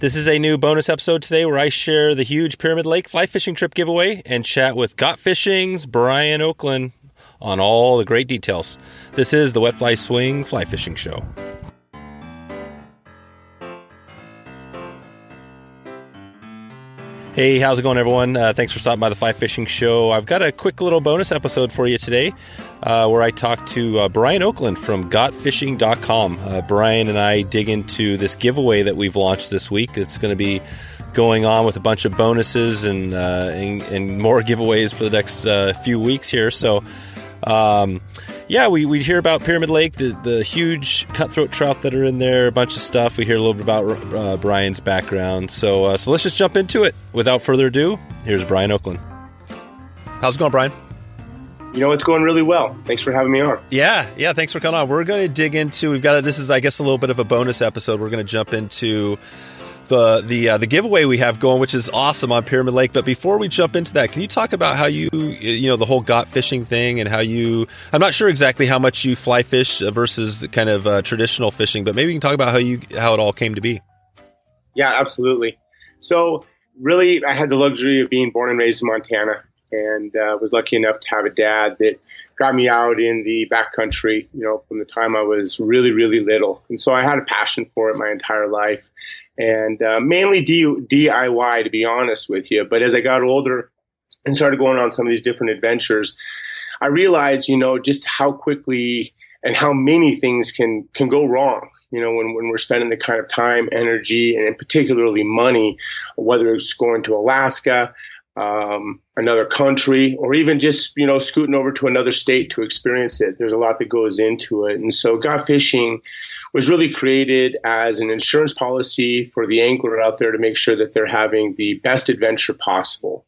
This is a new bonus episode today where I share the huge Pyramid Lake fly fishing trip giveaway and chat with Got Fishing's Brian Oakland on all the great details. This is the Wet Fly Swing Fly Fishing Show. Hey, how's it going, everyone? Uh, thanks for stopping by the Fly Fishing Show. I've got a quick little bonus episode for you today uh, where I talk to uh, Brian Oakland from gotfishing.com. Uh, Brian and I dig into this giveaway that we've launched this week. It's going to be going on with a bunch of bonuses and, uh, and, and, more giveaways for the next uh, few weeks here. So, um, yeah, we, we hear about Pyramid Lake, the, the huge cutthroat trout that are in there, a bunch of stuff. We hear a little bit about uh, Brian's background. So, uh, so let's just jump into it. Without further ado, here's Brian Oakland. How's it going, Brian? You know, it's going really well. Thanks for having me on. Yeah, yeah, thanks for coming on. We're going to dig into, we've got, a, this is, I guess, a little bit of a bonus episode. We're going to jump into the the uh, the giveaway we have going, which is awesome on Pyramid Lake. But before we jump into that, can you talk about how you you know the whole got fishing thing and how you? I'm not sure exactly how much you fly fish versus kind of uh, traditional fishing, but maybe you can talk about how you how it all came to be. Yeah, absolutely. So really, I had the luxury of being born and raised in Montana, and uh, was lucky enough to have a dad that got me out in the backcountry, you know, from the time I was really, really little. And so I had a passion for it my entire life and uh, mainly D- DIY, to be honest with you. But as I got older and started going on some of these different adventures, I realized, you know, just how quickly and how many things can can go wrong. You know, when, when we're spending the kind of time, energy, and particularly money, whether it's going to Alaska, um, another country, or even just you know scooting over to another state to experience it. There's a lot that goes into it, and so Got Fishing was really created as an insurance policy for the angler out there to make sure that they're having the best adventure possible.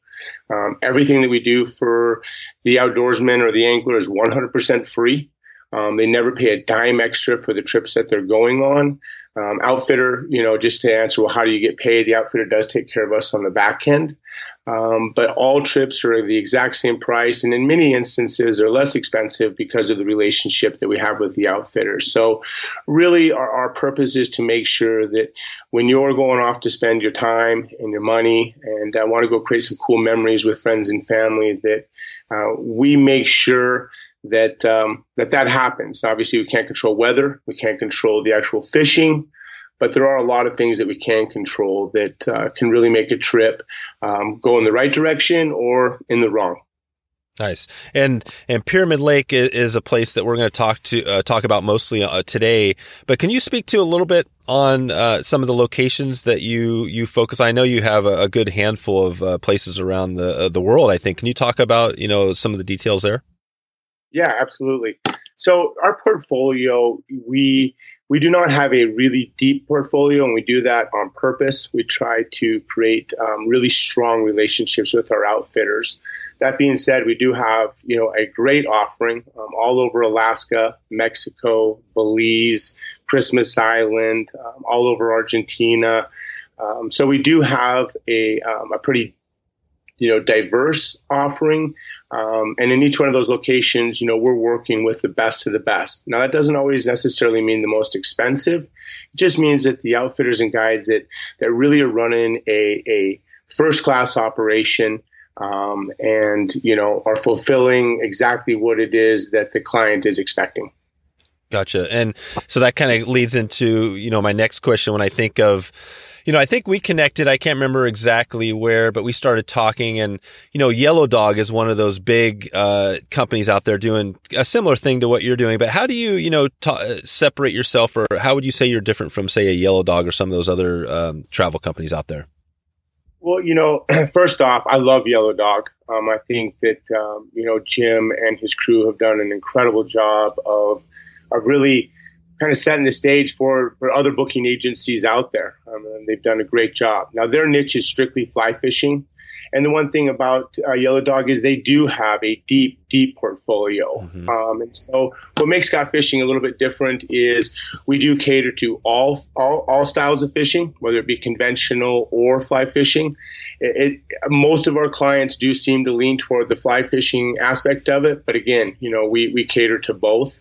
Um, everything that we do for the outdoorsman or the angler is 100% free. Um, they never pay a dime extra for the trips that they're going on. Um, outfitter, you know, just to answer, well, how do you get paid? The outfitter does take care of us on the back end. Um, but all trips are the exact same price, and in many instances are less expensive because of the relationship that we have with the outfitters. So, really, our, our purpose is to make sure that when you're going off to spend your time and your money, and I want to go create some cool memories with friends and family, that uh, we make sure that um, that that happens. Obviously, we can't control weather, we can't control the actual fishing, but there are a lot of things that we can control that uh, can really make a trip um, go in the right direction or in the wrong. Nice. And and Pyramid Lake is a place that we're going to talk to uh, talk about mostly uh, today. But can you speak to a little bit on uh, some of the locations that you you focus? I know you have a, a good handful of uh, places around the uh, the world. I think. Can you talk about you know some of the details there? Yeah, absolutely. So our portfolio, we we do not have a really deep portfolio, and we do that on purpose. We try to create um, really strong relationships with our outfitters. That being said, we do have you know a great offering um, all over Alaska, Mexico, Belize, Christmas Island, um, all over Argentina. Um, so we do have a, um, a pretty you know diverse offering um, and in each one of those locations you know we're working with the best of the best. Now that doesn't always necessarily mean the most expensive. It just means that the outfitters and guides that that really are running a, a first class operation um, and you know are fulfilling exactly what it is that the client is expecting. Gotcha. And so that kind of leads into you know my next question when i think of you know, I think we connected. I can't remember exactly where, but we started talking, and you know, Yellow Dog is one of those big uh, companies out there doing a similar thing to what you're doing. But how do you, you know, ta- separate yourself, or how would you say you're different from, say, a Yellow Dog or some of those other um, travel companies out there? Well, you know, first off, I love Yellow Dog. Um, I think that um, you know Jim and his crew have done an incredible job of of really kind of setting the stage for, for other booking agencies out there. Um, and they've done a great job. Now, their niche is strictly fly fishing. And the one thing about uh, Yellow Dog is they do have a deep, deep portfolio. Mm-hmm. Um, and so, what makes Got Fishing a little bit different is we do cater to all all, all styles of fishing, whether it be conventional or fly fishing. It, it, most of our clients do seem to lean toward the fly fishing aspect of it, but again, you know, we we cater to both.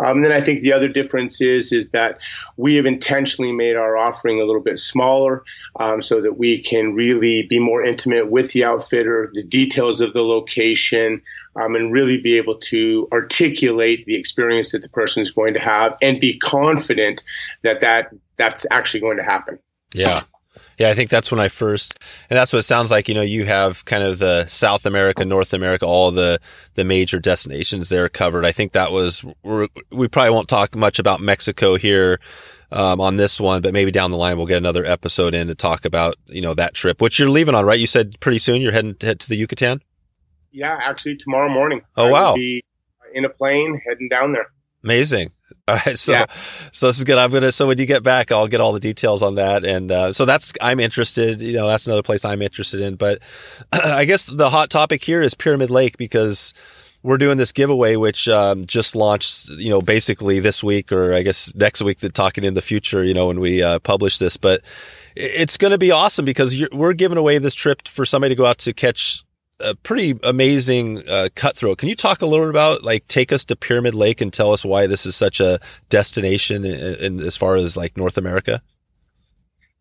Um, and then I think the other difference is is that we have intentionally made our offering a little bit smaller um, so that we can really be more intimate with the outfitter, the details of the location, um, and really be able to articulate the experience that the person is going to have and be confident that, that that's actually going to happen. Yeah. Yeah, I think that's when I first, and that's what it sounds like. You know, you have kind of the South America, North America, all the the major destinations there covered. I think that was we probably won't talk much about Mexico here um, on this one, but maybe down the line we'll get another episode in to talk about you know that trip, which you're leaving on, right? You said pretty soon you're heading head to the Yucatan. Yeah, actually tomorrow morning. Oh I wow! in a plane heading down there. Amazing. All right, so yeah. so this is good. I'm gonna. So when you get back, I'll get all the details on that, and uh, so that's I'm interested. You know, that's another place I'm interested in. But I guess the hot topic here is Pyramid Lake because we're doing this giveaway, which um, just launched. You know, basically this week, or I guess next week. The talking in the future. You know, when we uh, publish this, but it's going to be awesome because we're giving away this trip for somebody to go out to catch a pretty amazing uh, cutthroat. Can you talk a little bit about like take us to Pyramid Lake and tell us why this is such a destination in, in, as far as like North America?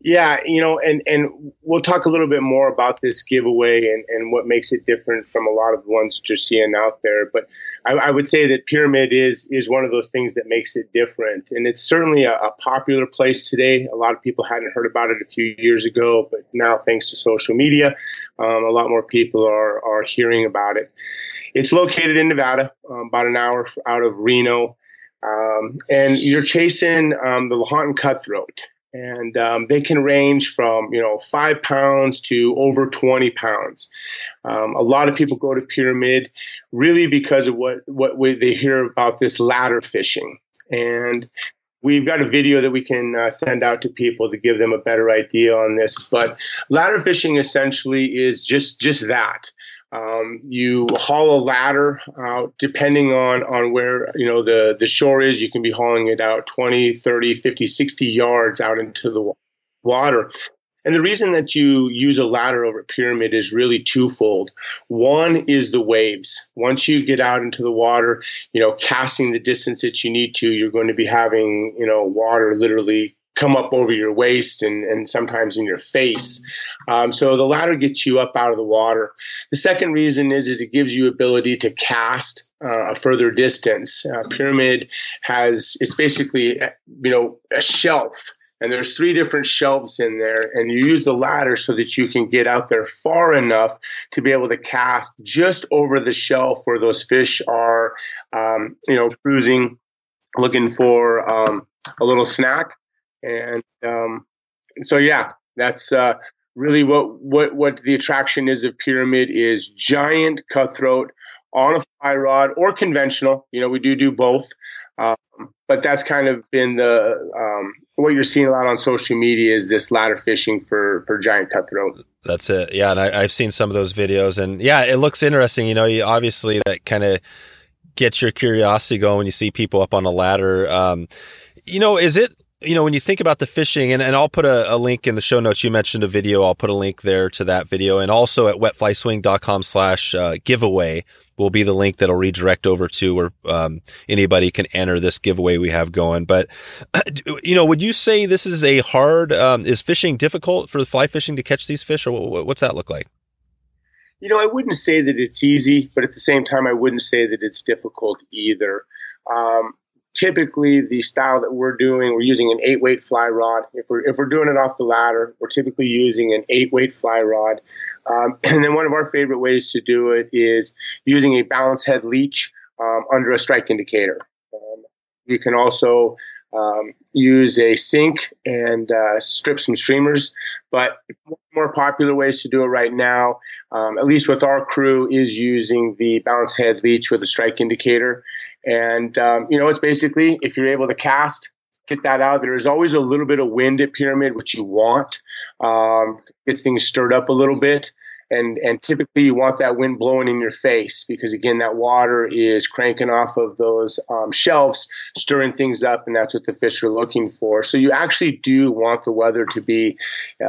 Yeah, you know, and and we'll talk a little bit more about this giveaway and and what makes it different from a lot of the ones you're seeing out there. But I, I would say that Pyramid is is one of those things that makes it different, and it's certainly a, a popular place today. A lot of people hadn't heard about it a few years ago, but now thanks to social media, um, a lot more people are are hearing about it. It's located in Nevada, um, about an hour out of Reno. Um, and you're chasing um, the Lahontan cutthroat and um, they can range from you know five pounds to over 20 pounds. Um, a lot of people go to pyramid really because of what what they hear about this ladder fishing. And we've got a video that we can uh, send out to people to give them a better idea on this. But ladder fishing essentially is just just that um, you haul a ladder out depending on, on where you know the, the shore is. You can be hauling it out 20, 30, 50, 60 yards out into the water. And the reason that you use a ladder over a pyramid is really twofold. One is the waves. Once you get out into the water, you know, casting the distance that you need to, you're going to be having, you know, water literally come up over your waist and, and sometimes in your face. Um, so the ladder gets you up out of the water. The second reason is, is it gives you ability to cast uh, a further distance. Uh, pyramid has, it's basically, you know, a shelf and there's three different shelves in there and you use the ladder so that you can get out there far enough to be able to cast just over the shelf where those fish are um, you know cruising looking for um, a little snack and um, so yeah, that's uh, really what what what the attraction is of Pyramid is giant cutthroat on a fly rod or conventional. You know, we do do both, um, but that's kind of been the um, what you're seeing a lot on social media is this ladder fishing for for giant cutthroat. That's it. Yeah, and I, have seen some of those videos, and yeah, it looks interesting. You know, you, obviously that kind of gets your curiosity going when you see people up on a ladder. Um, you know, is it you know, when you think about the fishing, and, and I'll put a, a, link in the show notes. You mentioned a video. I'll put a link there to that video. And also at wetflyswing.com slash uh, giveaway will be the link that'll redirect over to where um, anybody can enter this giveaway we have going. But, you know, would you say this is a hard, um, is fishing difficult for the fly fishing to catch these fish, or what's that look like? You know, I wouldn't say that it's easy, but at the same time, I wouldn't say that it's difficult either. Um, typically the style that we're doing, we're using an eight weight fly rod. If we're if we're doing it off the ladder, we're typically using an eight weight fly rod. Um, and then one of our favorite ways to do it is using a balance head leech um, under a strike indicator. Um, you can also um, use a sink and uh, strip some streamers. But more popular ways to do it right now, um, at least with our crew, is using the balance head leech with a strike indicator. And, um, you know, it's basically if you're able to cast, get that out. There is always a little bit of wind at Pyramid, which you want. Um, gets things stirred up a little bit. and and typically you want that wind blowing in your face because again that water is cranking off of those um, shelves stirring things up and that's what the fish are looking for so you actually do want the weather to be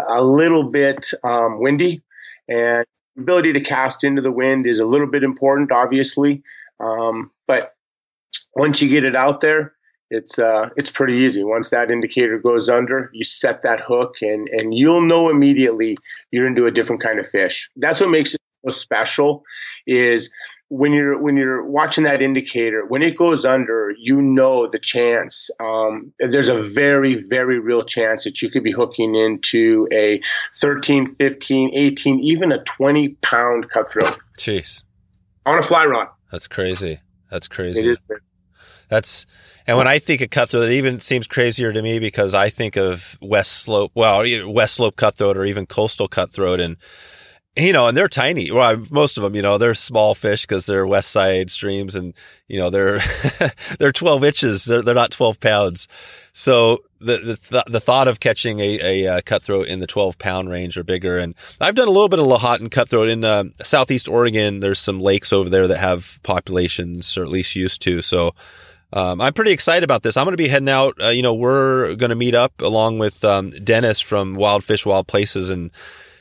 a little bit um, windy and ability to cast into the wind is a little bit important obviously um, but once you get it out there it's uh, it's pretty easy. Once that indicator goes under, you set that hook, and and you'll know immediately you're into a different kind of fish. That's what makes it so special. Is when you're when you're watching that indicator, when it goes under, you know the chance. Um, there's a very very real chance that you could be hooking into a 13, 15, 18, even a 20 pound cutthroat. Jeez, on a fly rod. That's crazy. That's crazy. That's and when I think of cutthroat, it even seems crazier to me because I think of West Slope, well, West Slope cutthroat or even coastal cutthroat, and you know, and they're tiny. Well, most of them, you know, they're small fish because they're west side streams, and you know, they're they're twelve inches. They're they're not twelve pounds. So the the, th- the thought of catching a, a, uh, cutthroat in the twelve pound range or bigger, and I've done a little bit of Lahontan cutthroat in uh, southeast Oregon. There's some lakes over there that have populations, or at least used to. So um, I'm pretty excited about this. I'm going to be heading out. Uh, you know, we're going to meet up along with um, Dennis from Wild Fish Wild Places, and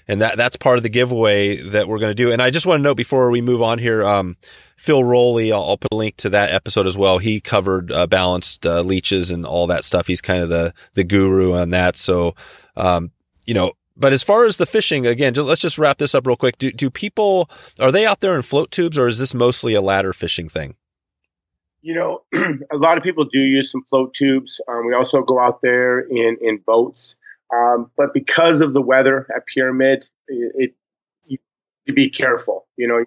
and that that's part of the giveaway that we're going to do. And I just want to note before we move on here, um, Phil Rowley, I'll, I'll, put a link to that episode as well. He covered uh, balanced uh, leeches and all that stuff. He's kind of the the guru on that. So, um, you know, but as far as the fishing, again, let's just wrap this up real quick. Do, do people, are they out there in float tubes or is this mostly a ladder fishing thing? You know, a lot of people do use some float tubes. Um, we also go out there in in boats, um, but because of the weather at Pyramid, it, it you, be careful. You know,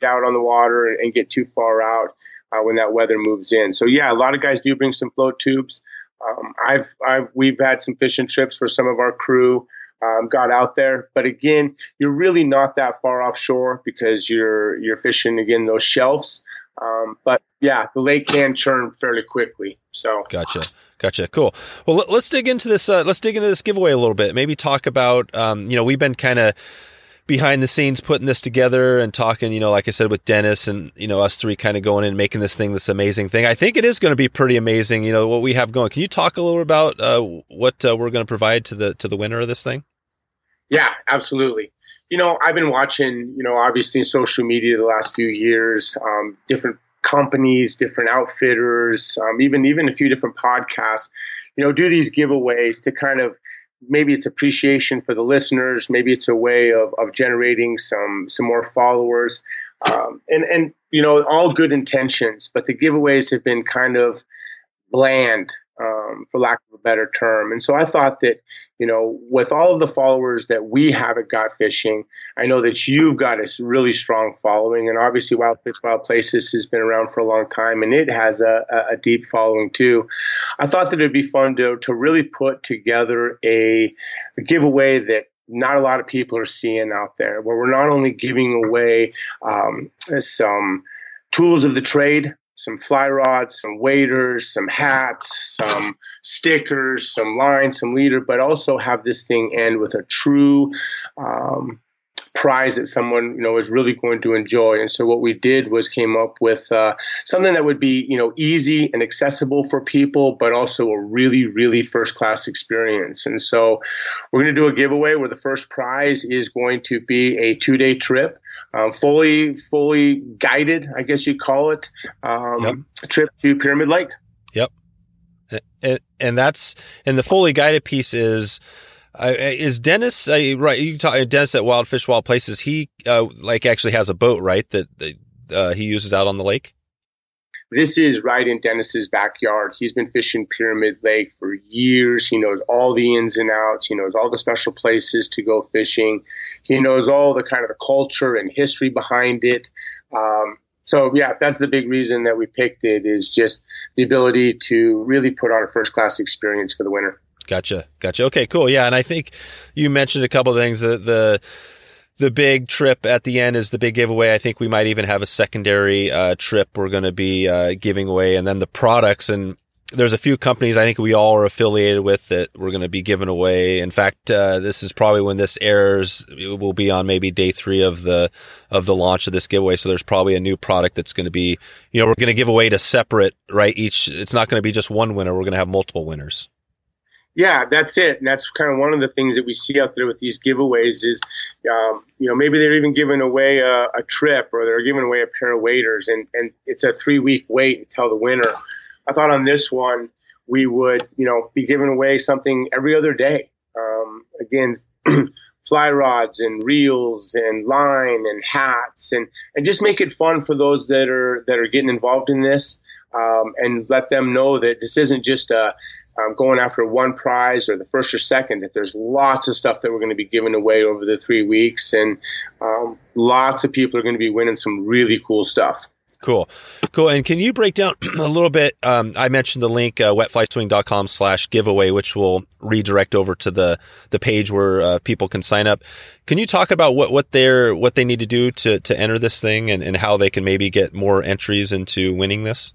get out on the water and get too far out uh, when that weather moves in. So yeah, a lot of guys do bring some float tubes. Um, I've I've we've had some fishing trips where some of our crew. Um, got out there. But again, you're really not that far offshore because you're you're fishing again those shelves. Um, but yeah, the lake can churn fairly quickly. So gotcha, gotcha, cool. Well, let, us dig into this. Uh, let's dig into this giveaway a little bit. Maybe talk about. Um, you know, we've been kind of behind the scenes putting this together and talking. You know, like I said with Dennis and you know us three kind of going in and making this thing this amazing thing. I think it is going to be pretty amazing. You know what we have going. Can you talk a little about uh, what uh, we're going to provide to the to the winner of this thing? Yeah, absolutely. You know, I've been watching, you know, obviously social media the last few years, um, different companies, different outfitters, um, even even a few different podcasts, you know, do these giveaways to kind of maybe it's appreciation for the listeners, maybe it's a way of, of generating some some more followers, um, and and you know, all good intentions, but the giveaways have been kind of bland um, for lack of a better term. And so I thought that, you know, with all of the followers that we have at Got Fishing, I know that you've got a really strong following. And obviously, Wild Fish Wild Places has been around for a long time and it has a, a deep following too. I thought that it'd be fun to, to really put together a, a giveaway that not a lot of people are seeing out there, where we're not only giving away um, some tools of the trade some fly rods, some waders, some hats, some stickers, some lines, some leader, but also have this thing end with a true um, prize that someone you know is really going to enjoy. And so what we did was came up with uh, something that would be you know easy and accessible for people, but also a really really first class experience. And so we're going to do a giveaway where the first prize is going to be a two day trip, um, fully fully guided, I guess you call it, um, yep. trip to Pyramid Lake. Yep. And, and that's and the fully guided piece is uh, is Dennis uh, right? You talk Dennis at Wild Fish Wild Places. He uh, like actually has a boat, right? That uh, he uses out on the lake. This is right in Dennis's backyard. He's been fishing Pyramid Lake for years. He knows all the ins and outs. He knows all the special places to go fishing. He knows all the kind of the culture and history behind it. Um, so yeah, that's the big reason that we picked it is just the ability to really put on a first class experience for the winter. Gotcha. Gotcha. Okay, cool. Yeah. And I think you mentioned a couple of things that the, the big trip at the end is the big giveaway. I think we might even have a secondary uh, trip we're going to be uh, giving away, and then the products. And there's a few companies I think we all are affiliated with that we're going to be giving away. In fact, uh, this is probably when this airs, it will be on maybe day three of the of the launch of this giveaway. So there's probably a new product that's going to be, you know, we're going to give away to separate, right? Each, it's not going to be just one winner. We're going to have multiple winners. Yeah, that's it. And that's kind of one of the things that we see out there with these giveaways is, um, you know, maybe they're even giving away a, a, trip or they're giving away a pair of waders and, and it's a three week wait until the winner. I thought on this one, we would, you know, be giving away something every other day. Um, again, fly rods and reels and line and hats and, and just make it fun for those that are, that are getting involved in this. Um, and let them know that this isn't just a, um, going after one prize or the first or second, that there's lots of stuff that we're going to be giving away over the three weeks, and um, lots of people are going to be winning some really cool stuff. Cool. Cool. And can you break down a little bit? Um, I mentioned the link, uh, wetflyswing.com slash giveaway, which will redirect over to the, the page where uh, people can sign up. Can you talk about what, what they're, what they need to do to, to enter this thing and, and how they can maybe get more entries into winning this?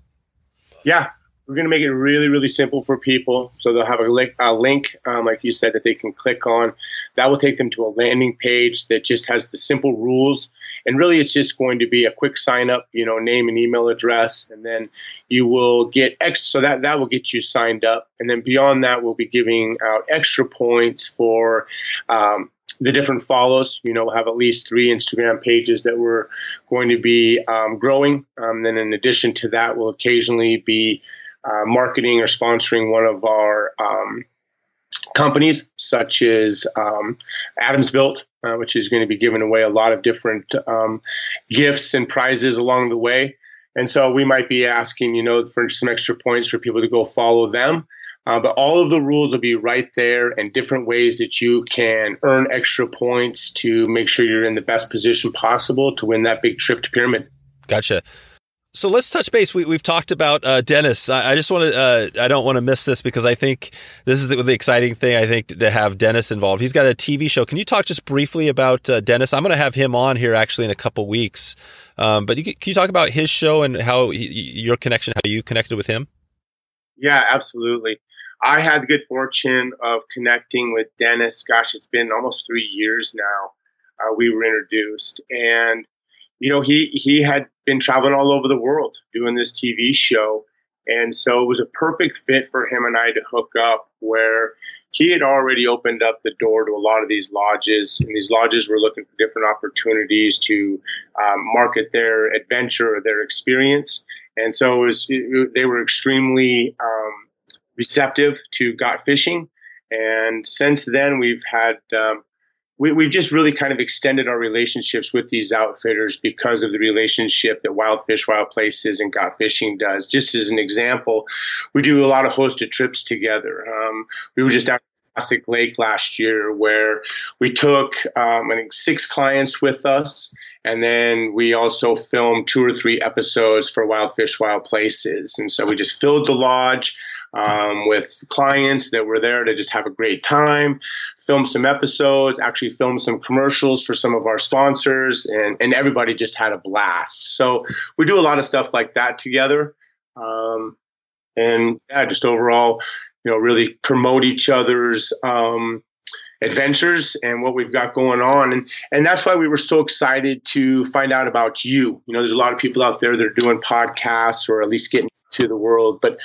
Yeah. We're going to make it really, really simple for people. So they'll have a link, a link um, like you said, that they can click on. That will take them to a landing page that just has the simple rules. And really, it's just going to be a quick sign up, you know, name and email address, and then you will get extra. So that that will get you signed up. And then beyond that, we'll be giving out extra points for um, the different follows. You know, we'll have at least three Instagram pages that we're going to be um, growing. Um, then, in addition to that, we'll occasionally be uh, marketing or sponsoring one of our um, companies, such as um, AdamsBuilt, uh, which is going to be giving away a lot of different um, gifts and prizes along the way. And so we might be asking, you know, for some extra points for people to go follow them. Uh, but all of the rules will be right there and different ways that you can earn extra points to make sure you're in the best position possible to win that big trip to Pyramid. Gotcha. So let's touch base. We, have talked about uh, Dennis. I, I just want to. Uh, I don't want to miss this because I think this is the, the, exciting thing. I think to have Dennis involved. He's got a TV show. Can you talk just briefly about uh, Dennis? I'm going to have him on here actually in a couple weeks. Um, but you, can you talk about his show and how he, your connection, how you connected with him? Yeah, absolutely. I had the good fortune of connecting with Dennis. Gosh, it's been almost three years now. Uh, we were introduced, and you know, he he had been traveling all over the world doing this TV show, and so it was a perfect fit for him and I to hook up. Where he had already opened up the door to a lot of these lodges, and these lodges were looking for different opportunities to um, market their adventure or their experience. And so it was, it, they were extremely um, receptive to got fishing. And since then, we've had um, we, we've just really kind of extended our relationships with these outfitters because of the relationship that Wild Fish, Wild Places, and Got Fishing does. Just as an example, we do a lot of hosted trips together. Um, we were just out Jurassic Lake last year where we took, um, I think, six clients with us. And then we also filmed two or three episodes for Wild Fish, Wild Places. And so we just filled the lodge um, with clients that were there to just have a great time, film some episodes, actually film some commercials for some of our sponsors, and, and everybody just had a blast. So we do a lot of stuff like that together. Um, and yeah, just overall, you know, really promote each other's um, adventures and what we've got going on. And and that's why we were so excited to find out about you. You know, there's a lot of people out there that are doing podcasts or at least getting to the world. But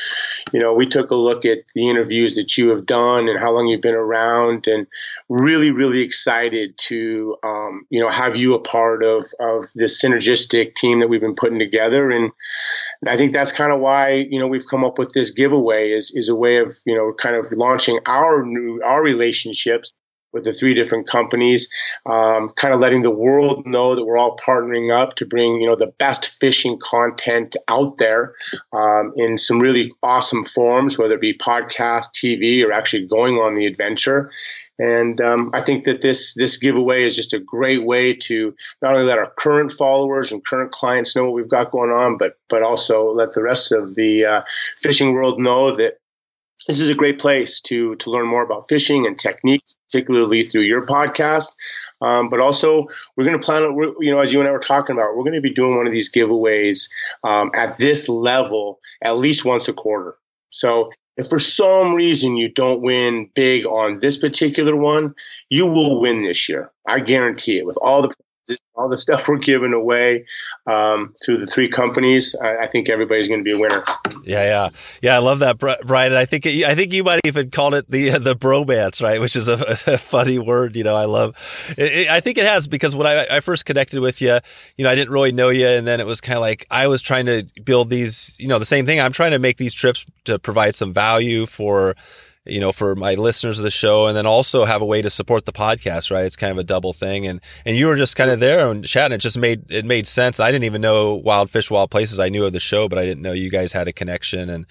you know, we took a look at the interviews that you have done and how long you've been around, and really, really excited to um, you know have you a part of of this synergistic team that we've been putting together. And I think that's kind of why you know we've come up with this giveaway is is a way of you know kind of launching our new our relationships with the three different companies, um, kind of letting the world know that we're all partnering up to bring you know the best fishing content out there um, in some really awesome forms, whether it be podcast, TV, or actually going on the adventure. And um, I think that this this giveaway is just a great way to not only let our current followers and current clients know what we've got going on, but but also let the rest of the uh, fishing world know that this is a great place to to learn more about fishing and techniques, particularly through your podcast. Um, but also, we're going to plan, you know, as you and I were talking about, we're going to be doing one of these giveaways um, at this level at least once a quarter. So if for some reason you don't win big on this particular one, you will win this year. I guarantee it. With all the all the stuff we're giving away um, through the three companies, I, I think everybody's going to be a winner. Yeah, yeah, yeah. I love that, Brian. I think I think you might even call it the the bromance, right? Which is a, a funny word. You know, I love. It, I think it has because when I, I first connected with you, you know, I didn't really know you, and then it was kind of like I was trying to build these. You know, the same thing. I'm trying to make these trips to provide some value for you know, for my listeners of the show, and then also have a way to support the podcast. Right, it's kind of a double thing, and and you were just kind of there and chatting. It just made it made sense. I didn't even know Wild Fish, Wild Places. I knew of the show, but I didn't know you guys had a connection. And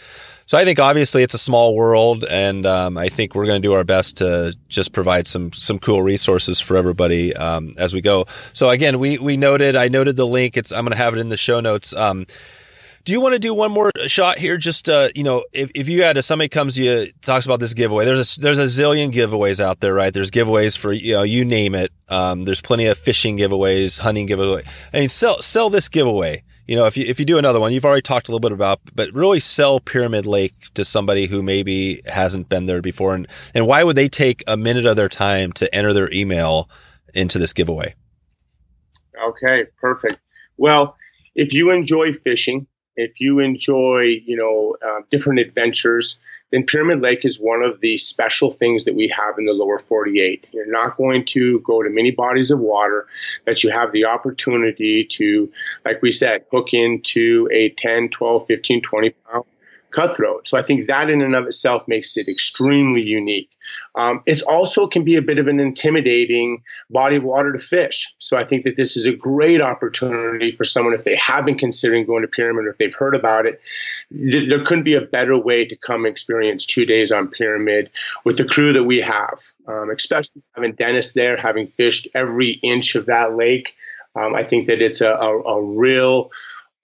so I think obviously it's a small world, and um, I think we're going to do our best to just provide some some cool resources for everybody um, as we go. So again, we we noted I noted the link. It's I'm going to have it in the show notes. Um, do you want to do one more shot here? Just uh, you know, if, if you had a somebody comes to you talks about this giveaway, there's a, there's a zillion giveaways out there, right? There's giveaways for you know you name it. Um, there's plenty of fishing giveaways, hunting giveaway. I mean, sell sell this giveaway. You know, if you if you do another one, you've already talked a little bit about, but really sell Pyramid Lake to somebody who maybe hasn't been there before, and and why would they take a minute of their time to enter their email into this giveaway? Okay, perfect. Well, if you enjoy fishing, if you enjoy, you know, uh, different adventures, then Pyramid Lake is one of the special things that we have in the lower 48. You're not going to go to many bodies of water that you have the opportunity to, like we said, hook into a 10, 12, 15, 20 pound cutthroat. So I think that in and of itself makes it extremely unique. Um, it also can be a bit of an intimidating body of water to fish. So I think that this is a great opportunity for someone if they have been considering going to Pyramid or if they've heard about it. Th- there couldn't be a better way to come experience two days on Pyramid with the crew that we have, um, especially having Dennis there, having fished every inch of that lake. Um, I think that it's a, a, a real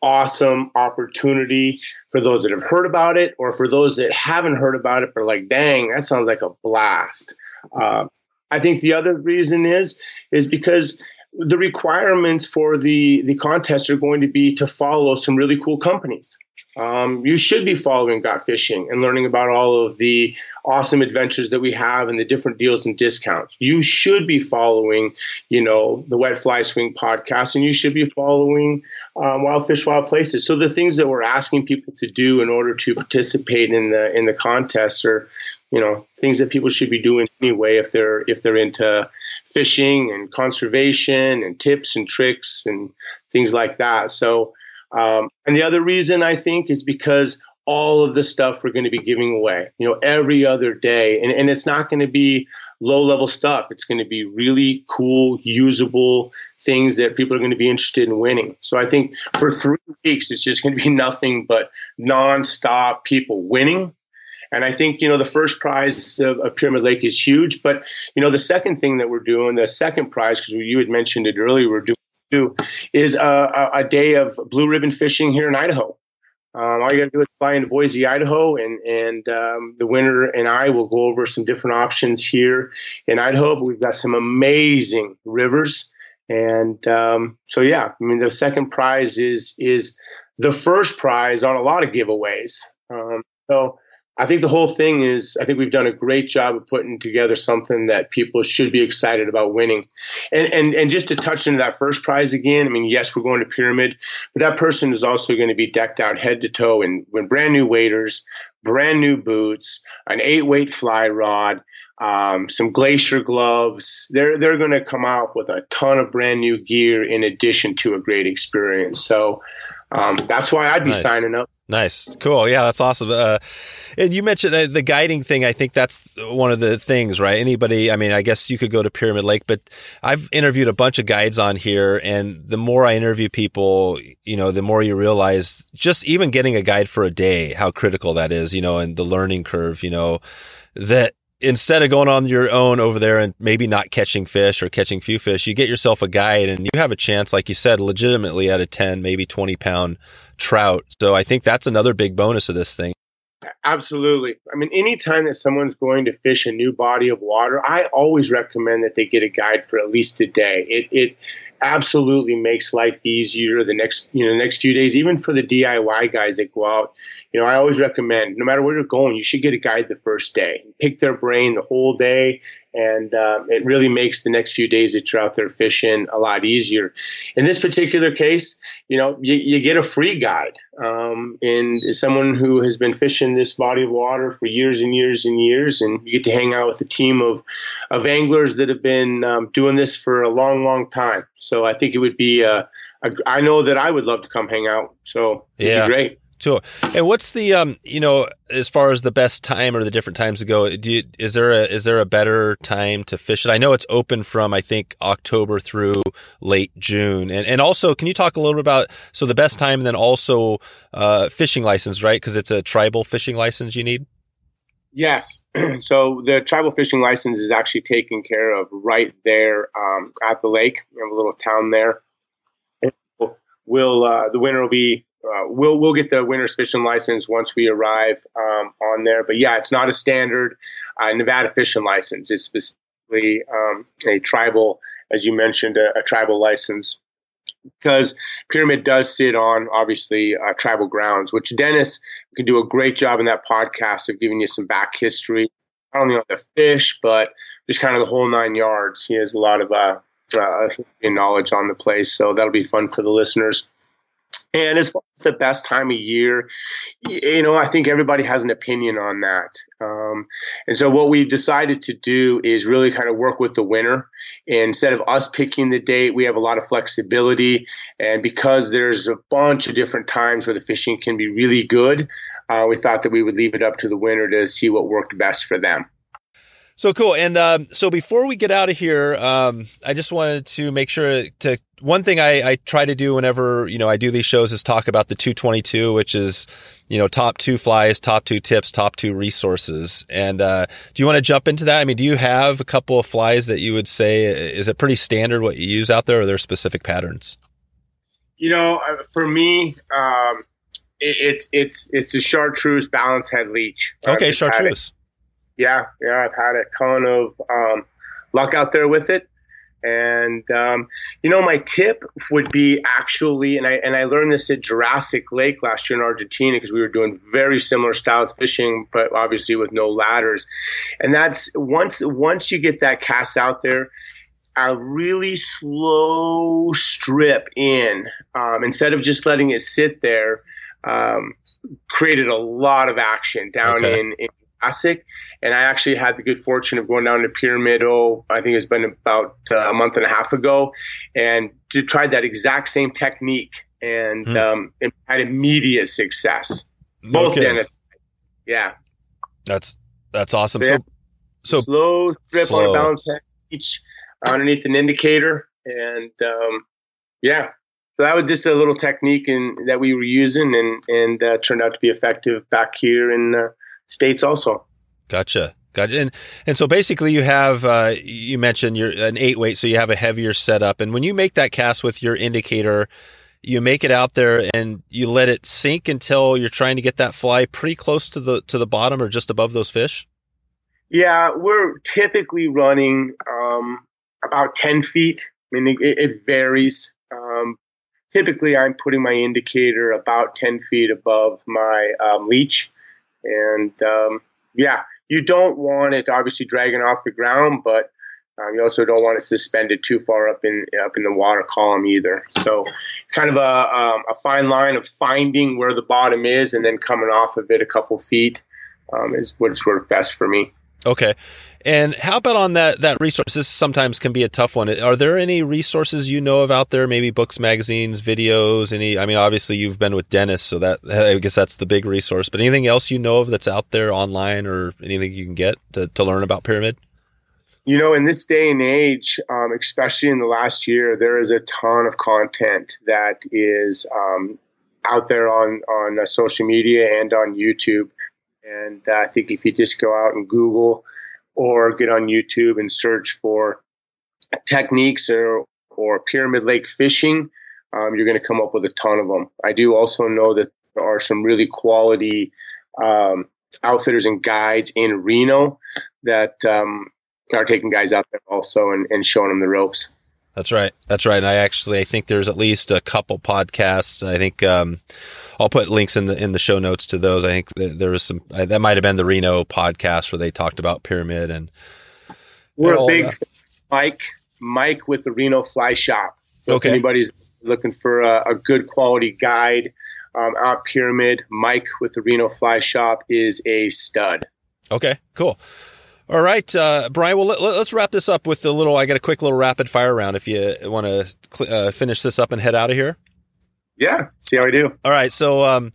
awesome opportunity for those that have heard about it or for those that haven't heard about it but like dang that sounds like a blast. Uh, i think the other reason is is because the requirements for the the contest are going to be to follow some really cool companies um, you should be following Got Fishing and learning about all of the awesome adventures that we have and the different deals and discounts. You should be following, you know, the Wet Fly Swing podcast, and you should be following um, Wild Fish, Wild Places. So the things that we're asking people to do in order to participate in the in the contest are, you know, things that people should be doing anyway if they're if they're into fishing and conservation and tips and tricks and things like that. So um, and the other reason I think is because all of the stuff we're going to be giving away, you know, every other day. And, and it's not going to be low level stuff. It's going to be really cool, usable things that people are going to be interested in winning. So I think for three weeks, it's just going to be nothing but nonstop people winning. And I think, you know, the first prize of, of Pyramid Lake is huge. But, you know, the second thing that we're doing, the second prize, because you had mentioned it earlier, we're doing do is a, a, day of blue ribbon fishing here in Idaho. Um, all you got to do is fly into Boise, Idaho, and and um, the winner and I will go over some different options here in Idaho. But we've got some amazing rivers, and um, so yeah, I mean the second prize is is the first prize on a lot of giveaways. Um, so I think the whole thing is, I think we've done a great job of putting together something that people should be excited about winning. And, and, and just to touch into that first prize again, I mean, yes, we're going to Pyramid, but that person is also going to be decked out head to toe in, in brand new waders, brand new boots, an eight weight fly rod, um, some glacier gloves. They're, they're going to come out with a ton of brand new gear in addition to a great experience. So um, that's why I'd be nice. signing up. Nice, cool, yeah, that's awesome. Uh, and you mentioned uh, the guiding thing. I think that's one of the things, right? Anybody, I mean, I guess you could go to Pyramid Lake, but I've interviewed a bunch of guides on here, and the more I interview people, you know, the more you realize just even getting a guide for a day, how critical that is, you know, and the learning curve, you know, that instead of going on your own over there and maybe not catching fish or catching few fish, you get yourself a guide and you have a chance, like you said, legitimately at a 10, maybe 20 pound trout. So I think that's another big bonus of this thing. Absolutely. I mean, anytime that someone's going to fish a new body of water, I always recommend that they get a guide for at least a day. It, it absolutely makes life easier the next you know next few days even for the DIY guys that go out you know I always recommend no matter where you're going you should get a guide the first day pick their brain the whole day and uh, it really makes the next few days that you're out there fishing a lot easier. In this particular case, you know, you, you get a free guide, um, and someone who has been fishing this body of water for years and years and years, and you get to hang out with a team of of anglers that have been um, doing this for a long, long time. So I think it would be, a, a, I know that I would love to come hang out. So yeah, great. So, and what's the um, you know, as far as the best time or the different times to go? Do you, is there a is there a better time to fish it? I know it's open from I think October through late June, and and also can you talk a little bit about so the best time, and then also uh, fishing license, right? Because it's a tribal fishing license you need. Yes. so the tribal fishing license is actually taken care of right there um, at the lake. We have a little town there. Will uh, the winter will be uh, we'll we'll get the winter's fishing license once we arrive um, on there. But yeah, it's not a standard uh, Nevada fishing license. It's specifically um, a tribal, as you mentioned, a, a, tribal license because Pyramid does sit on obviously uh, tribal grounds, which Dennis can do a great job in that podcast of giving you some back history, not only on the fish but just kind of the whole nine yards. He has a lot of uh, uh, knowledge on the place, so that'll be fun for the listeners. And as far as the best time of year, you know, I think everybody has an opinion on that. Um, and so what we decided to do is really kind of work with the winter. Instead of us picking the date, we have a lot of flexibility. And because there's a bunch of different times where the fishing can be really good, uh, we thought that we would leave it up to the winner to see what worked best for them. So cool. And um, so before we get out of here, um, I just wanted to make sure to one thing I, I, try to do whenever you know I do these shows is talk about the 222, which is you know top two flies, top two tips, top two resources. And uh, do you want to jump into that? I mean, do you have a couple of flies that you would say is it pretty standard what you use out there, or are there specific patterns? You know, uh, for me, um, it, it's it's it's the chartreuse balance head leech. Okay, chartreuse yeah, yeah, I've had a ton of um, luck out there with it. And um, you know, my tip would be actually, and I and I learned this at Jurassic Lake last year in Argentina because we were doing very similar styles fishing, but obviously with no ladders. And that's once once you get that cast out there, a really slow strip in um, instead of just letting it sit there. Um, created a lot of action down okay. in, in Jurassic and I actually had the good fortune of going down to Pyramid. Oh, I think it's been about uh, a month and a half ago, and to try that exact same technique, and hmm. um, it had immediate success. Both okay. Dennis, yeah. That's that's awesome. So, so, so slow strip slow. on a balance head leech underneath an indicator, and um, yeah. So that was just a little technique and that we were using, and and uh, turned out to be effective back here in the states also. Gotcha. Gotcha. And and so basically, you have uh, you mentioned you're an eight weight, so you have a heavier setup. And when you make that cast with your indicator, you make it out there and you let it sink until you're trying to get that fly pretty close to the to the bottom or just above those fish. Yeah, we're typically running um, about ten feet. I mean, it, it varies. Um, typically, I'm putting my indicator about ten feet above my um, leech, and um, yeah you don't want it obviously dragging off the ground, but um, you also don't want it suspended too far up in up in the water column either. So, kind of a um, a fine line of finding where the bottom is and then coming off of it a couple feet um, is what's worked best for me. Okay. And how about on that that resource? This sometimes can be a tough one. Are there any resources you know of out there? Maybe books, magazines, videos. Any? I mean, obviously you've been with Dennis, so that I guess that's the big resource. But anything else you know of that's out there online, or anything you can get to, to learn about pyramid? You know, in this day and age, um, especially in the last year, there is a ton of content that is um, out there on on uh, social media and on YouTube. And uh, I think if you just go out and Google or get on YouTube and search for techniques or, or pyramid lake fishing, um, you're going to come up with a ton of them. I do also know that there are some really quality um, outfitters and guides in Reno that um, are taking guys out there also and, and showing them the ropes. That's right. That's right. And I actually I think there's at least a couple podcasts. I think um, I'll put links in the in the show notes to those. I think there was some uh, that might have been the Reno podcast where they talked about pyramid and we're and a big Mike Mike with the Reno Fly Shop. So okay. If anybody's looking for a, a good quality guide um, out pyramid, Mike with the Reno Fly Shop is a stud. Okay, cool. All right, uh, Brian. Well, let, us wrap this up with a little. I got a quick little rapid fire round. If you want to cl- uh, finish this up and head out of here. Yeah. See how I do. All right. So, um,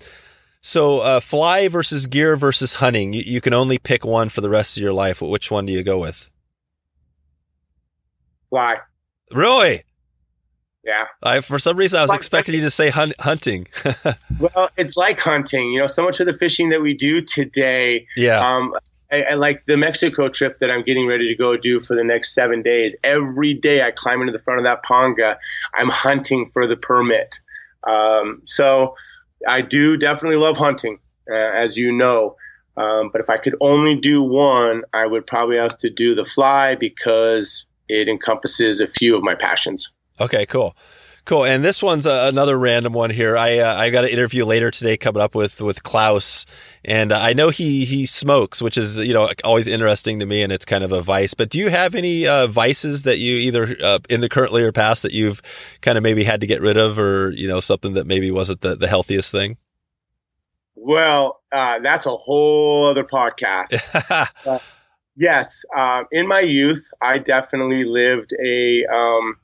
so uh, fly versus gear versus hunting. You, you, can only pick one for the rest of your life. Which one do you go with? Fly. Really? Yeah. I, for some reason, I was like expecting you to say hunt, hunting. well, it's like hunting. You know, so much of the fishing that we do today. Yeah. Um, I, I, like the Mexico trip that I'm getting ready to go do for the next seven days. Every day I climb into the front of that ponga, I'm hunting for the permit. Um, so I do definitely love hunting, uh, as you know. Um, but if I could only do one, I would probably have to do the fly because it encompasses a few of my passions. Okay, cool. Cool. And this one's uh, another random one here. I uh, I got an interview later today coming up with with Klaus, and uh, I know he he smokes, which is you know always interesting to me, and it's kind of a vice. But do you have any uh, vices that you either uh, in the currently or past that you've kind of maybe had to get rid of, or you know something that maybe wasn't the, the healthiest thing? Well, uh, that's a whole other podcast. yes, in my youth, I definitely lived a um,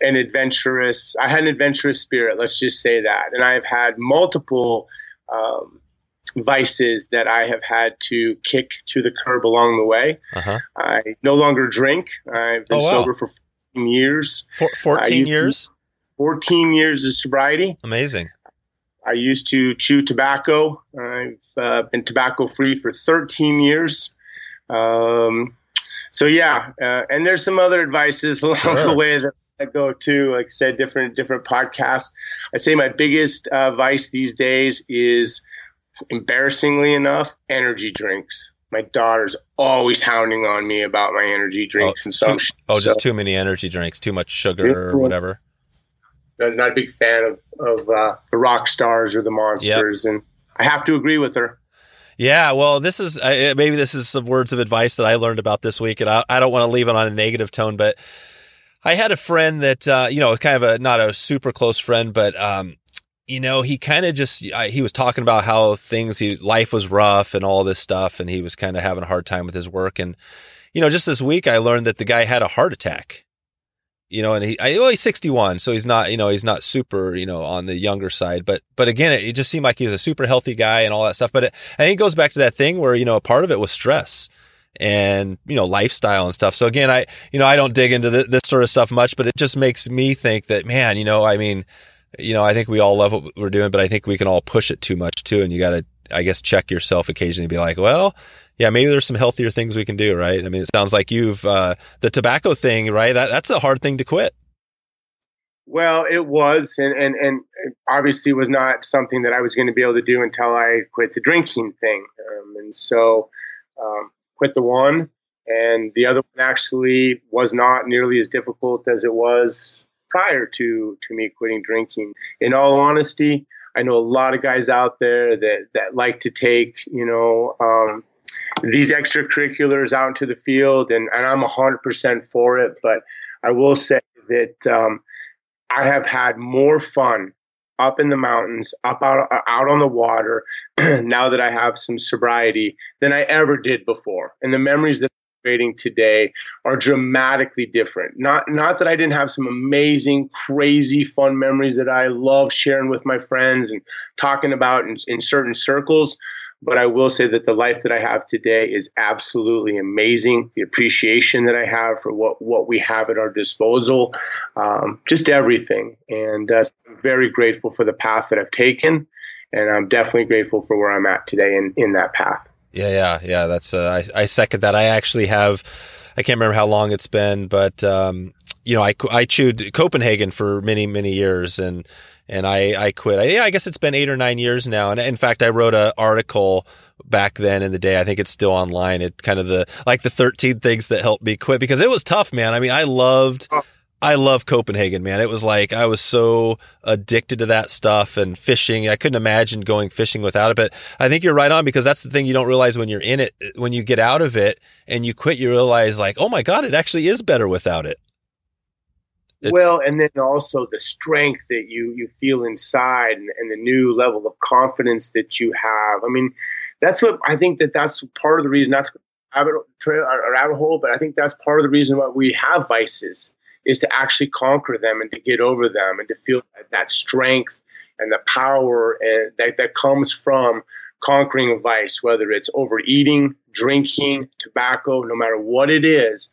an adventurous. I had an adventurous spirit. Let's just say that, and I've had multiple um, vices that I have had to kick to the curb along the way. Uh-huh. I no longer drink. I've been oh, wow. sober for 14 years. For, 14 years. 14 years of sobriety. Amazing. I used to chew tobacco. I've uh, been tobacco free for 13 years. Um, so yeah, uh, and there's some other advices along sure. the way that I go to, like I said, different different podcasts. I say my biggest uh, vice these days is, embarrassingly enough, energy drinks. My daughter's always hounding on me about my energy drink oh, consumption. Too, oh, just too many energy drinks, too much sugar or whatever. I'm not a big fan of, of uh, the rock stars or the monsters, yep. and I have to agree with her. Yeah, well, this is uh, maybe this is some words of advice that I learned about this week, and I, I don't want to leave it on a negative tone, but I had a friend that, uh, you know, kind of a, not a super close friend, but, um, you know, he kind of just, he was talking about how things, he, life was rough and all this stuff. And he was kind of having a hard time with his work. And, you know, just this week, I learned that the guy had a heart attack, you know, and he, I, well, he's 61. So he's not, you know, he's not super, you know, on the younger side. But, but again, it, it just seemed like he was a super healthy guy and all that stuff. But it, I think it goes back to that thing where, you know, a part of it was stress and you know lifestyle and stuff. So again, I you know I don't dig into this sort of stuff much, but it just makes me think that man, you know, I mean, you know, I think we all love what we're doing, but I think we can all push it too much too, and you got to I guess check yourself occasionally and be like, well, yeah, maybe there's some healthier things we can do, right? I mean, it sounds like you've uh, the tobacco thing, right? That, that's a hard thing to quit. Well, it was, and, and and obviously was not something that I was going to be able to do until I quit the drinking thing. Um, and so, um, quit the one, and the other one actually was not nearly as difficult as it was prior to to me quitting drinking. In all honesty, I know a lot of guys out there that that like to take you know um, these extracurriculars out into the field, and, and I'm hundred percent for it. But I will say that um, I have had more fun up in the mountains, up out, out on the water, now that I have some sobriety than I ever did before. And the memories that I'm creating today are dramatically different. Not not that I didn't have some amazing, crazy, fun memories that I love sharing with my friends and talking about in, in certain circles, but I will say that the life that I have today is absolutely amazing. The appreciation that I have for what, what we have at our disposal, um, just everything. And uh, I'm very grateful for the path that I've taken. And I'm definitely grateful for where I'm at today in, in that path. Yeah, yeah, yeah. That's uh, I, I second that. I actually have. I can't remember how long it's been, but um, you know, I I chewed Copenhagen for many many years, and and I, I quit. I, yeah, I guess it's been eight or nine years now. And in fact, I wrote an article back then in the day. I think it's still online. It kind of the, like the 13 things that helped me quit because it was tough, man. I mean, I loved, I love Copenhagen, man. It was like I was so addicted to that stuff and fishing. I couldn't imagine going fishing without it. But I think you're right on because that's the thing you don't realize when you're in it. When you get out of it and you quit, you realize like, oh my God, it actually is better without it. It's, well, and then also the strength that you you feel inside and, and the new level of confidence that you have. I mean, that's what I think that that's part of the reason. Not to rabbit trail hole, but I think that's part of the reason why we have vices is to actually conquer them and to get over them and to feel that strength and the power and that, that comes from conquering a vice, whether it's overeating, drinking, tobacco, no matter what it is,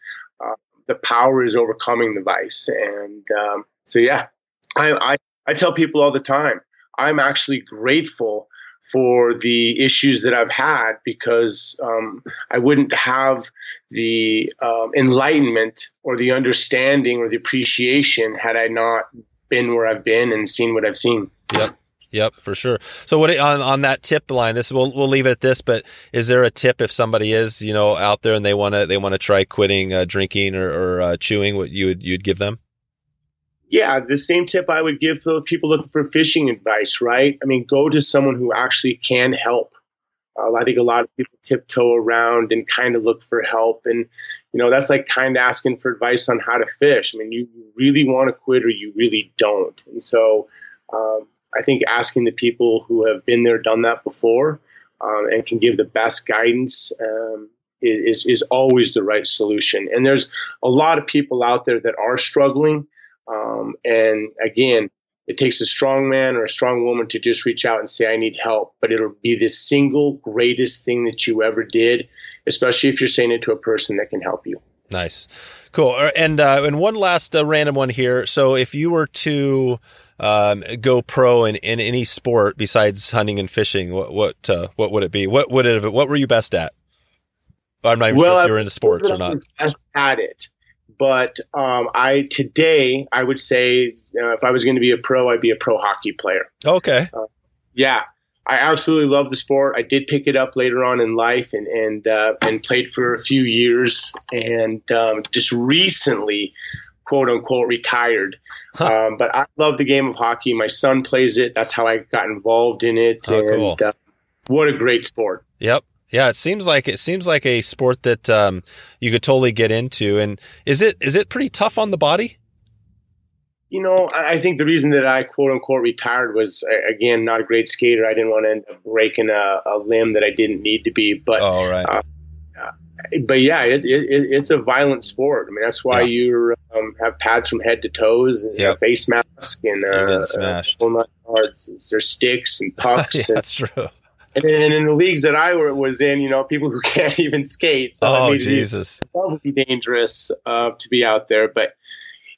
the power is overcoming the vice. And um, so, yeah, I, I, I tell people all the time, I'm actually grateful for the issues that I've had because um, I wouldn't have the um, enlightenment or the understanding or the appreciation had I not been where I've been and seen what I've seen. Yep. Yep, for sure. So what on on that tip line, this we'll we'll leave it at this, but is there a tip if somebody is, you know, out there and they want to they want to try quitting uh, drinking or, or uh, chewing what you would you'd give them? yeah, the same tip I would give for people looking for fishing advice, right? I mean, go to someone who actually can help. Uh, I think a lot of people tiptoe around and kind of look for help. And, you know, that's like kind of asking for advice on how to fish. I mean, you really want to quit or you really don't. And so um, I think asking the people who have been there, done that before, um, and can give the best guidance um, is, is always the right solution. And there's a lot of people out there that are struggling um, and again, it takes a strong man or a strong woman to just reach out and say, I need help. But it'll be the single greatest thing that you ever did, especially if you're saying it to a person that can help you. Nice. Cool. And, uh, and one last uh, random one here. So if you were to, um, go pro in, in any sport besides hunting and fishing, what, what, uh, what would it be? What would it, what were you best at? I'm not even well, sure if you're into sports or not. Best at it. But um, I today I would say uh, if I was going to be a pro, I'd be a pro hockey player. Okay. Uh, yeah, I absolutely love the sport. I did pick it up later on in life and and uh, and played for a few years, and um, just recently, quote unquote, retired. Huh. Um, but I love the game of hockey. My son plays it. That's how I got involved in it. Oh, and cool. Uh, what a great sport. Yep. Yeah, it seems like it seems like a sport that um, you could totally get into. And is it is it pretty tough on the body? You know, I think the reason that I quote unquote retired was again not a great skater. I didn't want to end up breaking a, a limb that I didn't need to be. But oh, right. Uh, but yeah, it, it, it's a violent sport. I mean, that's why yeah. you um, have pads from head to toes, and yep. a face mask, and uh, smashed. Uh, There's sticks and pucks. yeah, and, that's true. And in the leagues that I was in, you know, people who can't even skate. So oh, Jesus. Probably dangerous uh, to be out there, but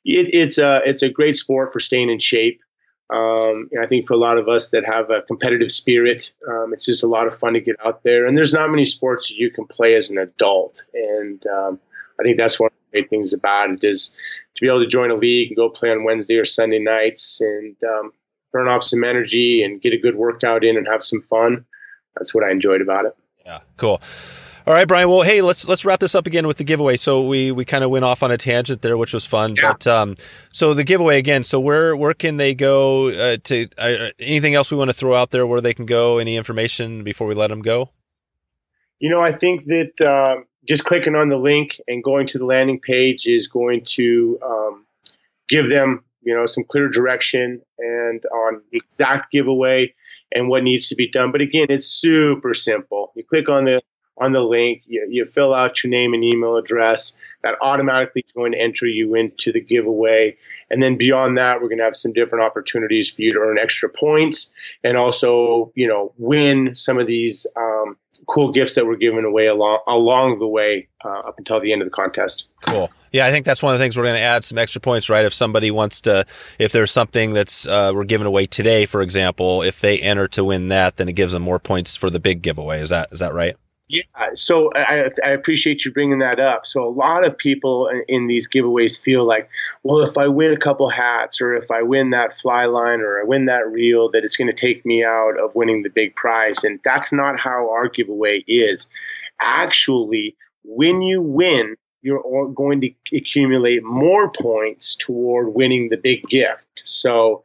it, it's a it's a great sport for staying in shape. Um, I think for a lot of us that have a competitive spirit, um, it's just a lot of fun to get out there. And there's not many sports you can play as an adult, and um, I think that's one of the great things about it is to be able to join a league and go play on Wednesday or Sunday nights and um, burn off some energy and get a good workout in and have some fun that's what I enjoyed about it. Yeah, cool. All right, Brian. Well, hey, let's let's wrap this up again with the giveaway. So we we kind of went off on a tangent there, which was fun. Yeah. But um, so the giveaway again. So where where can they go uh, to? Uh, anything else we want to throw out there where they can go? Any information before we let them go? You know, I think that uh, just clicking on the link and going to the landing page is going to um, give them you know some clear direction and on the exact giveaway and what needs to be done. But again, it's super simple. You click on the on the link, you, you fill out your name and email address. That automatically is going to enter you into the giveaway. And then beyond that, we're going to have some different opportunities for you to earn extra points and also, you know, win some of these um, cool gifts that we're giving away along along the way uh, up until the end of the contest. Cool. Yeah, I think that's one of the things we're going to add some extra points, right? If somebody wants to, if there's something that's uh, we're giving away today, for example, if they enter to win that, then it gives them more points for the big giveaway. Is that is that right? Yeah, so I, I, appreciate you bringing that up. So a lot of people in, these giveaways feel like, well, if I win a couple hats, or if I win that fly line, or I win that reel, that it's going to take me out of winning the big prize. And that's not how our giveaway is. Actually, when you win, you're going to accumulate more points toward winning the big gift. So,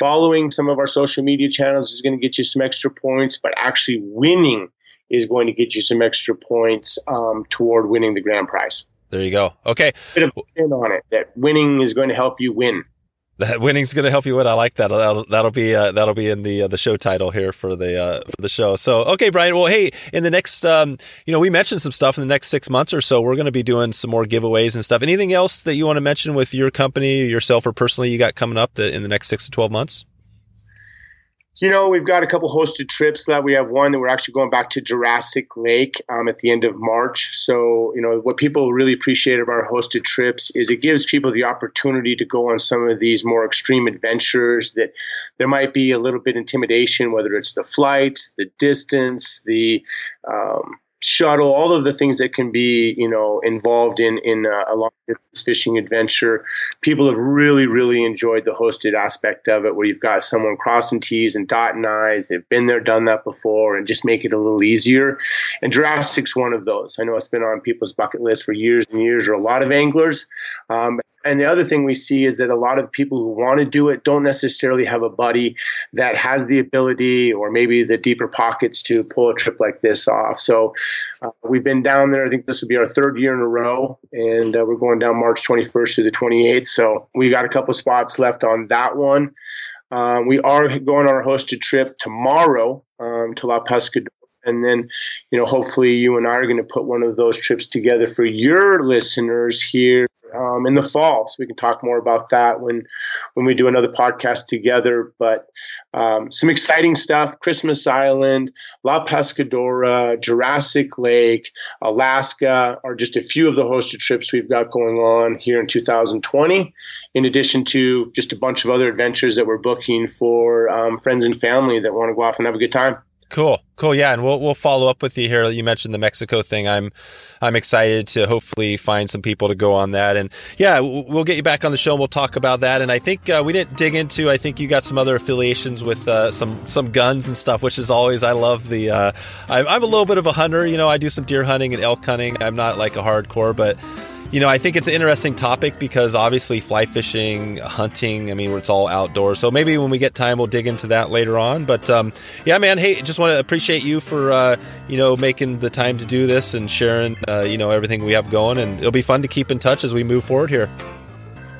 following some of our social media channels is going to get you some extra points, but actually winning is going to get you some extra points um, toward winning the grand prize. There you go. Okay. Bit of spin on it that winning is going to help you win. That winning's going to help you win. I like that. That'll, that'll be uh, that'll be in the uh, the show title here for the uh, for the show. So okay, Brian. Well, hey, in the next, um, you know, we mentioned some stuff in the next six months or so. We're going to be doing some more giveaways and stuff. Anything else that you want to mention with your company, yourself, or personally, you got coming up in the next six to twelve months? You know, we've got a couple hosted trips that we have one that we're actually going back to Jurassic Lake um, at the end of March. So, you know, what people really appreciate about our hosted trips is it gives people the opportunity to go on some of these more extreme adventures that there might be a little bit intimidation, whether it's the flights, the distance, the um, shuttle, all of the things that can be, you know, involved in in a long distance fishing adventure. People have really, really enjoyed the hosted aspect of it, where you've got someone crossing T's and dotting I's. They've been there, done that before, and just make it a little easier. And Jurassic's one of those. I know it's been on people's bucket list for years and years, or a lot of anglers. Um, and the other thing we see is that a lot of people who want to do it don't necessarily have a buddy that has the ability or maybe the deeper pockets to pull a trip like this off. So uh, we've been down there. I think this will be our third year in a row, and uh, we're going down March 21st to the 28th. So we got a couple spots left on that one. Um, we are going on our hosted trip tomorrow um, to La Pescadora. And then, you know, hopefully you and I are going to put one of those trips together for your listeners here um, in the fall. So we can talk more about that when when we do another podcast together. But um, some exciting stuff Christmas Island, La Pescadora, Jurassic Lake, Alaska are just a few of the hosted trips we've got going on here in 2020, in addition to just a bunch of other adventures that we're booking for um, friends and family that want to go off and have a good time. Cool, cool, yeah, and we'll we'll follow up with you here. You mentioned the Mexico thing. I'm I'm excited to hopefully find some people to go on that, and yeah, we'll get you back on the show and we'll talk about that. And I think uh, we didn't dig into. I think you got some other affiliations with uh, some some guns and stuff, which is always I love the. Uh, I'm, I'm a little bit of a hunter, you know. I do some deer hunting and elk hunting. I'm not like a hardcore, but you know, I think it's an interesting topic because obviously fly fishing, hunting, I mean, it's all outdoors. So maybe when we get time, we'll dig into that later on. But um, yeah, man, hey, just want to appreciate you for, uh, you know, making the time to do this and sharing, uh, you know, everything we have going. And it'll be fun to keep in touch as we move forward here.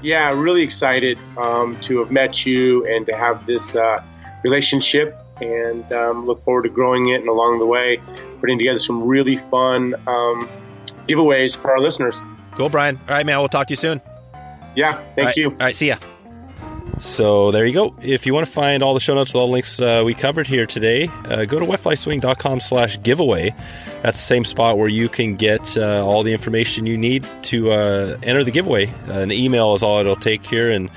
Yeah, really excited um, to have met you and to have this uh, relationship and um, look forward to growing it and along the way putting together some really fun um, giveaways for our listeners. Cool, Brian. All right, man. We'll talk to you soon. Yeah. Thank right. you. All right. See ya. So there you go. If you want to find all the show notes with all the links uh, we covered here today, uh, go to wetflyswing.com slash giveaway. That's the same spot where you can get uh, all the information you need to uh, enter the giveaway. an email is all it'll take here, and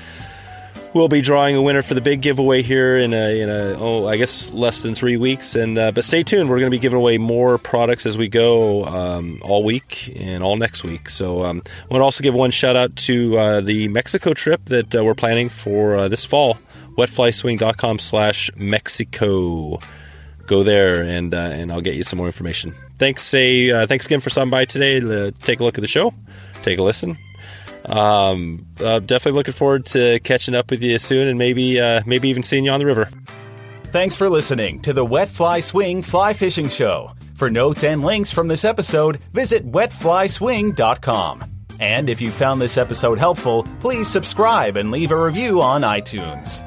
we'll be drawing a winner for the big giveaway here in a, in a oh I guess less than three weeks. And uh, but stay tuned, we're going to be giving away more products as we go um, all week and all next week. So um, I want to also give one shout out to uh, the Mexico trip that uh, we're planning for uh, this fall. Wetflyswing.com slash Mexico. Go there and uh, and I'll get you some more information. Thanks, say uh, thanks again for stopping by today to take a look at the show, take a listen um, uh, definitely looking forward to catching up with you soon, and maybe uh, maybe even seeing you on the river. Thanks for listening to the Wet Fly Swing Fly Fishing Show. For notes and links from this episode, visit wetflyswing.com. And if you found this episode helpful, please subscribe and leave a review on iTunes.